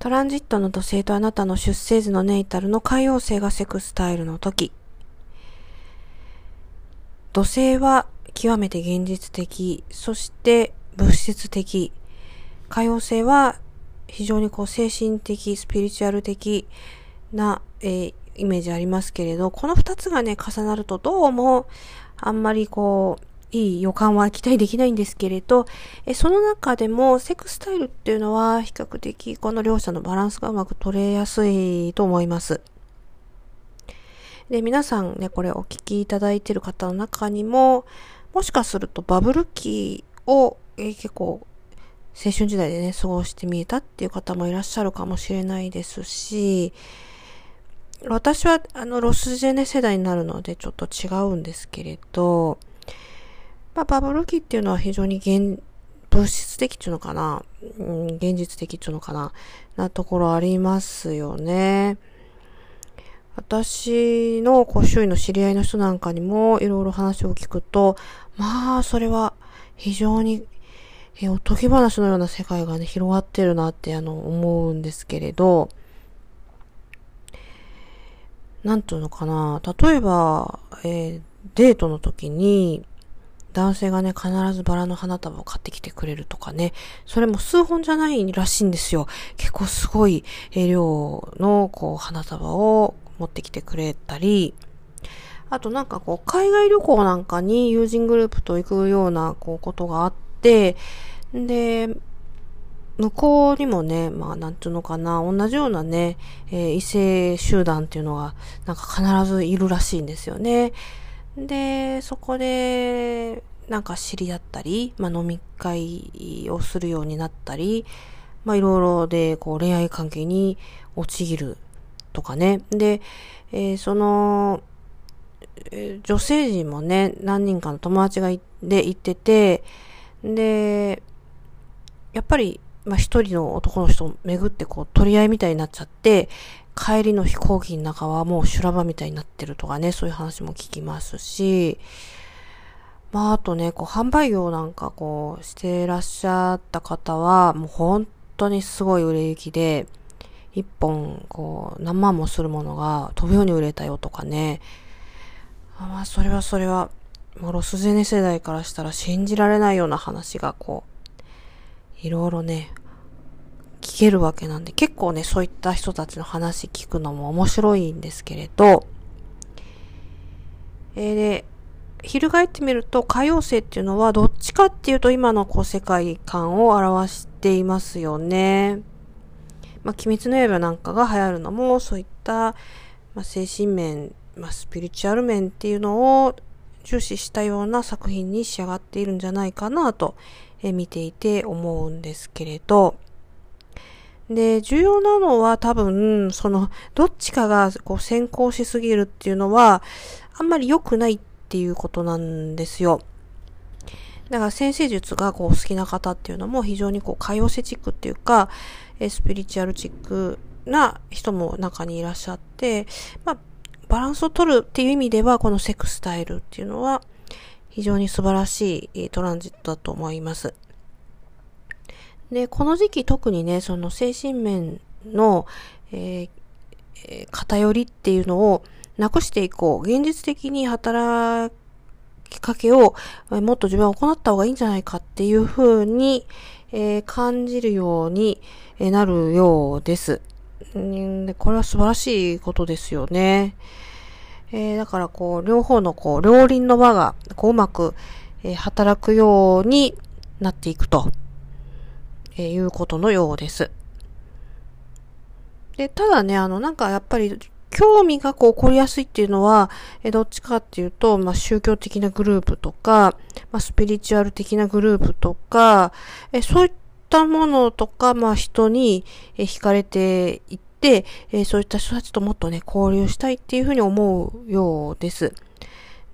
トランジットの土星とあなたの出生時のネイタルの海洋星がセクスタイルの時。土星は極めて現実的、そして物質的。海洋星は非常にこう精神的、スピリチュアル的な、えー、イメージありますけれど、この二つがね、重なるとどうもあんまりこう、いい予感は期待できないんですけれど、えその中でもセックスタイルっていうのは比較的この両者のバランスがうまく取れやすいと思います。で、皆さんね、これお聞きいただいている方の中にも、もしかするとバブル期を、え、結構青春時代でね、過ごしてみえたっていう方もいらっしゃるかもしれないですし、私はあのロスジェネ世代になるのでちょっと違うんですけれど、まあ、バブル期っていうのは非常に現、物質的っていうのかな、うん、現実的っていうのかな、なところありますよね。私のこう周囲の知り合いの人なんかにもいろいろ話を聞くと、まあ、それは非常に、えおとぎ話のような世界がね、広がってるなってあの思うんですけれど、なんていうのかな、例えば、えー、デートの時に、男性がね、必ずバラの花束を買ってきてくれるとかね、それも数本じゃないらしいんですよ。結構すごい量のこう花束を持ってきてくれたり、あとなんかこう海外旅行なんかに友人グループと行くようなこうことがあって、で、向こうにもね、まあなんていうのかな、同じようなね、えー、異性集団っていうのがなんか必ずいるらしいんですよね。で、そこで、なんか知り合ったり、まあ、飲み会をするようになったり、まあ、いろいろで、こう、恋愛関係に陥るとかね。で、えー、その、女性陣もね、何人かの友達がいで行ってて、で、やっぱり、まあ、一人の男の人を巡ってこう、取り合いみたいになっちゃって、帰りの飛行機の中はもう修羅場みたいになってるとかね、そういう話も聞きますし、まあ、あとね、こう、販売業なんかこう、していらっしゃった方は、もう本当にすごい売れ行きで、一本、こう、何万もするものが飛ぶように売れたよとかね。まあ、それはそれは、もうロスゼネ世代からしたら信じられないような話が、こう、いろいろね、けるわけなんで、結構ね、そういった人たちの話聞くのも面白いんですけれど、えー、で、翻ってみると、歌謡星っていうのはどっちかっていうと今のこう世界観を表していますよね。まあ、鬼滅の刃なんかが流行るのも、そういった、まあ、精神面、まあ、スピリチュアル面っていうのを重視したような作品に仕上がっているんじゃないかなと、え見ていて思うんですけれど、で、重要なのは多分、その、どっちかがこう先行しすぎるっていうのは、あんまり良くないっていうことなんですよ。だから先生術がこう好きな方っていうのも非常にこう歌謡セチックっていうか、スピリチュアルチックな人も中にいらっしゃって、まあ、バランスを取るっていう意味では、このセクスタイルっていうのは非常に素晴らしいトランジットだと思います。で、この時期特にね、その精神面の、えー、偏りっていうのをなくしていこう。現実的に働きかけをもっと自分は行った方がいいんじゃないかっていうふうに、えー、感じるようになるようです。でこれは素晴らしいことですよね。えー、だからこう、両方のこう、両輪の輪がこううまく、えー、働くようになっていくと。えー、いうことのようです。で、ただね、あの、なんかやっぱり、興味がこう起こりやすいっていうのは、えどっちかっていうと、まあ、宗教的なグループとか、まあ、スピリチュアル的なグループとか、えそういったものとか、まあ、人に、え惹かれていって、えそういった人たちともっとね、交流したいっていうふうに思うようです。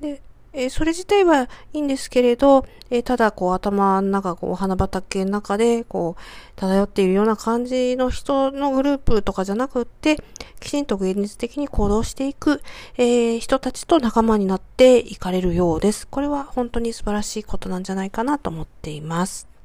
で、えー、それ自体はいいんですけれど、えー、ただこう頭の中、こうお花畑の中でこう漂っているような感じの人のグループとかじゃなくって、きちんと現実的に行動していく、えー、人たちと仲間になっていかれるようです。これは本当に素晴らしいことなんじゃないかなと思っています。